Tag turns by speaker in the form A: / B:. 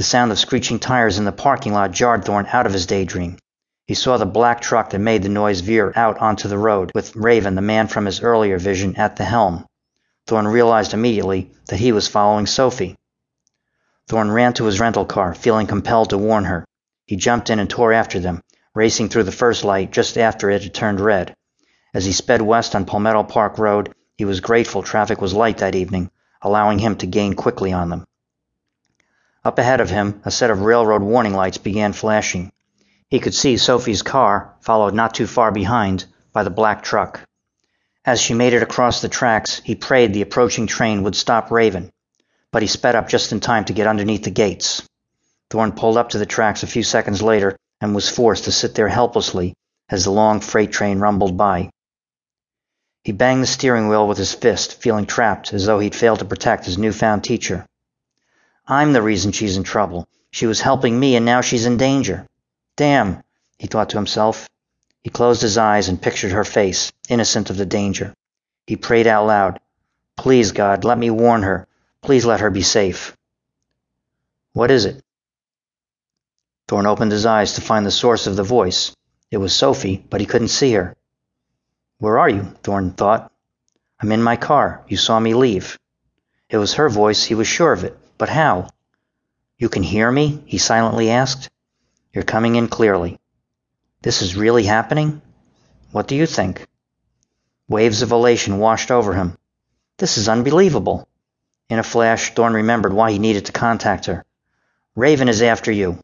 A: The sound of screeching tires in the parking lot jarred Thorn out of his daydream. He saw the black truck that made the noise veer out onto the road, with Raven, the man from his earlier vision, at the helm. Thorn realized immediately that he was following Sophie. Thorn ran to his rental car, feeling compelled to warn her. He jumped in and tore after them, racing through the first light just after it had turned red. As he sped west on Palmetto Park Road, he was grateful traffic was light that evening, allowing him to gain quickly on them. Up ahead of him, a set of railroad warning lights began flashing. He could see Sophie's car, followed not too far behind by the black truck. As she made it across the tracks, he prayed the approaching train would stop Raven, but he sped up just in time to get underneath the gates. Thorn pulled up to the tracks a few seconds later and was forced to sit there helplessly as the long freight train rumbled by. He banged the steering wheel with his fist, feeling trapped as though he'd failed to protect his newfound teacher. I'm the reason she's in trouble. She was helping me, and now she's in danger. Damn, he thought to himself. He closed his eyes and pictured her face, innocent of the danger. He prayed out loud, Please, God, let me warn her. Please let her be safe. What is it? Thorn opened his eyes to find the source of the voice. It was Sophie, but he couldn't see her. Where are you? Thorn thought. I'm in my car. You saw me leave. It was her voice, he was sure of it. But how? You can hear me? he silently asked. You're coming in clearly. This is really happening? What do you think? Waves of elation washed over him. This is unbelievable. In a flash, Thorn remembered why he needed to contact her. Raven is after you.